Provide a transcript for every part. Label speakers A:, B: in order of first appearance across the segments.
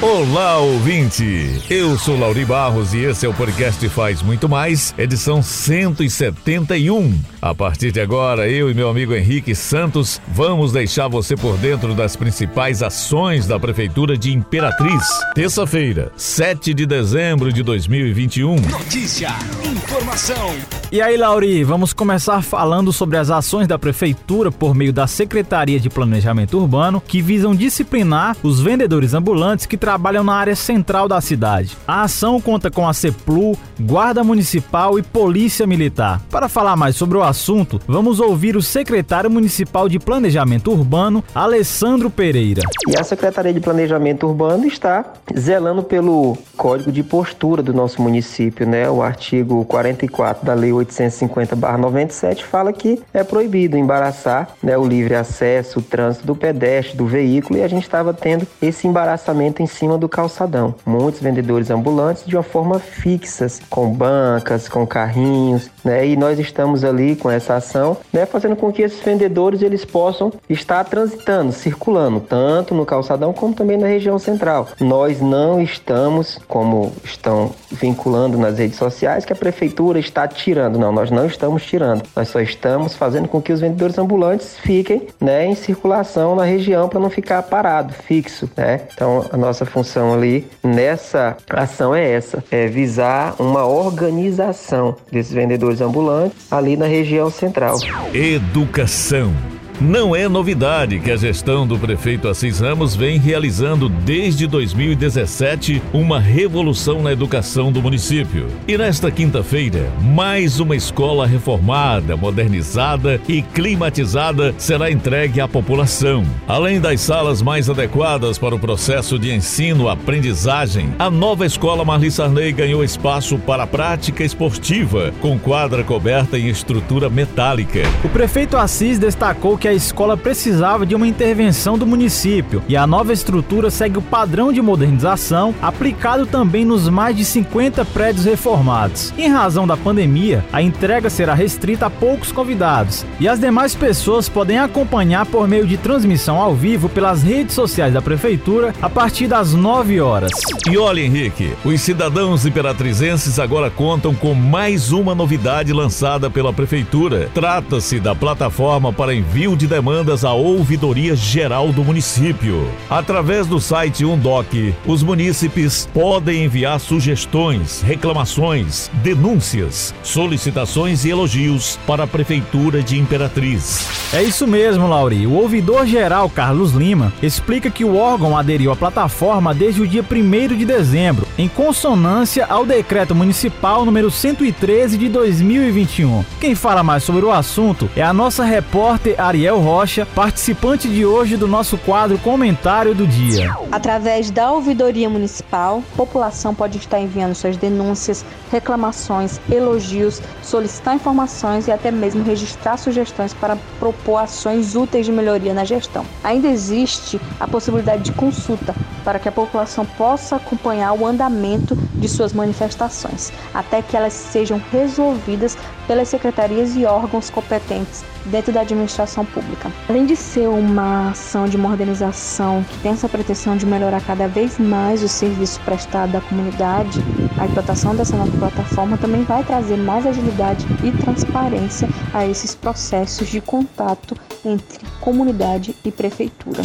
A: Olá, ouvinte! Eu sou Lauri Barros e esse é o podcast Faz Muito Mais, edição 171. A partir de agora, eu e meu amigo Henrique Santos vamos deixar você por dentro das principais ações da Prefeitura de Imperatriz. Terça-feira, 7 de dezembro de 2021.
B: Notícia, informação.
C: E aí, Lauri, vamos começar falando sobre as ações da Prefeitura por meio da Secretaria de Planejamento Urbano que visam disciplinar os vendedores ambulantes que trabalham na área central da cidade. A ação conta com a CEPLU, Guarda Municipal e Polícia Militar. Para falar mais sobre o assunto, vamos ouvir o secretário municipal de Planejamento Urbano, Alessandro Pereira.
D: E a Secretaria de Planejamento Urbano está zelando pelo código de postura do nosso município, né? O artigo 44 da Lei 850/97 fala que é proibido embaraçar, né, o livre acesso, o trânsito do pedestre, do veículo, e a gente estava tendo esse embaraçamento em cima do calçadão. Muitos vendedores ambulantes de uma forma fixa, com bancas, com carrinhos, né? E nós estamos ali com essa ação, né, fazendo com que esses vendedores eles possam estar transitando, circulando, tanto no calçadão como também na região central. Nós não estamos, como estão vinculando nas redes sociais, que a prefeitura está tirando. Não, nós não estamos tirando. Nós só estamos fazendo com que os vendedores ambulantes fiquem, né, em circulação na região para não ficar parado, fixo, né? Então, a nossa função ali nessa ação é essa, é visar uma organização desses vendedores ambulantes ali na região central.
A: Educação. Não é novidade que a gestão do prefeito Assis Ramos vem realizando desde 2017 uma revolução na educação do município. E nesta quinta-feira, mais uma escola reformada, modernizada e climatizada será entregue à população. Além das salas mais adequadas para o processo de ensino-aprendizagem, a nova escola Marli Sarney ganhou espaço para a prática esportiva, com quadra coberta em estrutura metálica.
C: O prefeito Assis destacou que a escola precisava de uma intervenção do município e a nova estrutura segue o padrão de modernização aplicado também nos mais de 50 prédios reformados. Em razão da pandemia, a entrega será restrita a poucos convidados e as demais pessoas podem acompanhar por meio de transmissão ao vivo pelas redes sociais da prefeitura a partir das 9 horas.
A: E olha, Henrique, os cidadãos imperatrizenses agora contam com mais uma novidade lançada pela prefeitura. Trata-se da plataforma para envio de demandas à Ouvidoria Geral do município. Através do site Undoc, os munícipes podem enviar sugestões, reclamações, denúncias, solicitações e elogios para a Prefeitura de Imperatriz.
C: É isso mesmo, Lauri. O ouvidor geral Carlos Lima explica que o órgão aderiu à plataforma desde o dia 1 de dezembro, em consonância ao decreto municipal número 113 de 2021. Quem fala mais sobre o assunto é a nossa repórter Ariel Rocha, participante de hoje do nosso quadro Comentário do Dia.
E: Através da ouvidoria municipal, a população pode estar enviando suas denúncias, reclamações, elogios, solicitar informações e até mesmo registrar sugestões para propor ações úteis de melhoria na gestão. Ainda existe a possibilidade de consulta para que a população possa acompanhar o andamento de suas manifestações, até que elas sejam resolvidas pelas secretarias e órgãos competentes dentro da administração pública. Além de ser uma ação de modernização que tem essa pretensão de melhorar cada vez mais o serviço prestado à comunidade, a implantação dessa nova plataforma também vai trazer mais agilidade e transparência a esses processos de contato entre comunidade e prefeitura.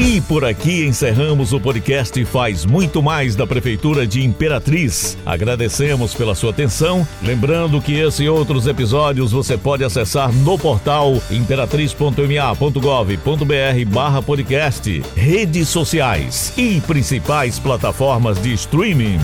A: E por aqui encerramos o podcast Faz Muito Mais da Prefeitura de Imperatriz. Agradecemos pela sua atenção. Lembrando que esse e outros episódios você pode acessar no portal imperatriz.ma.gov.br podcast, redes sociais e principais plataformas de streaming.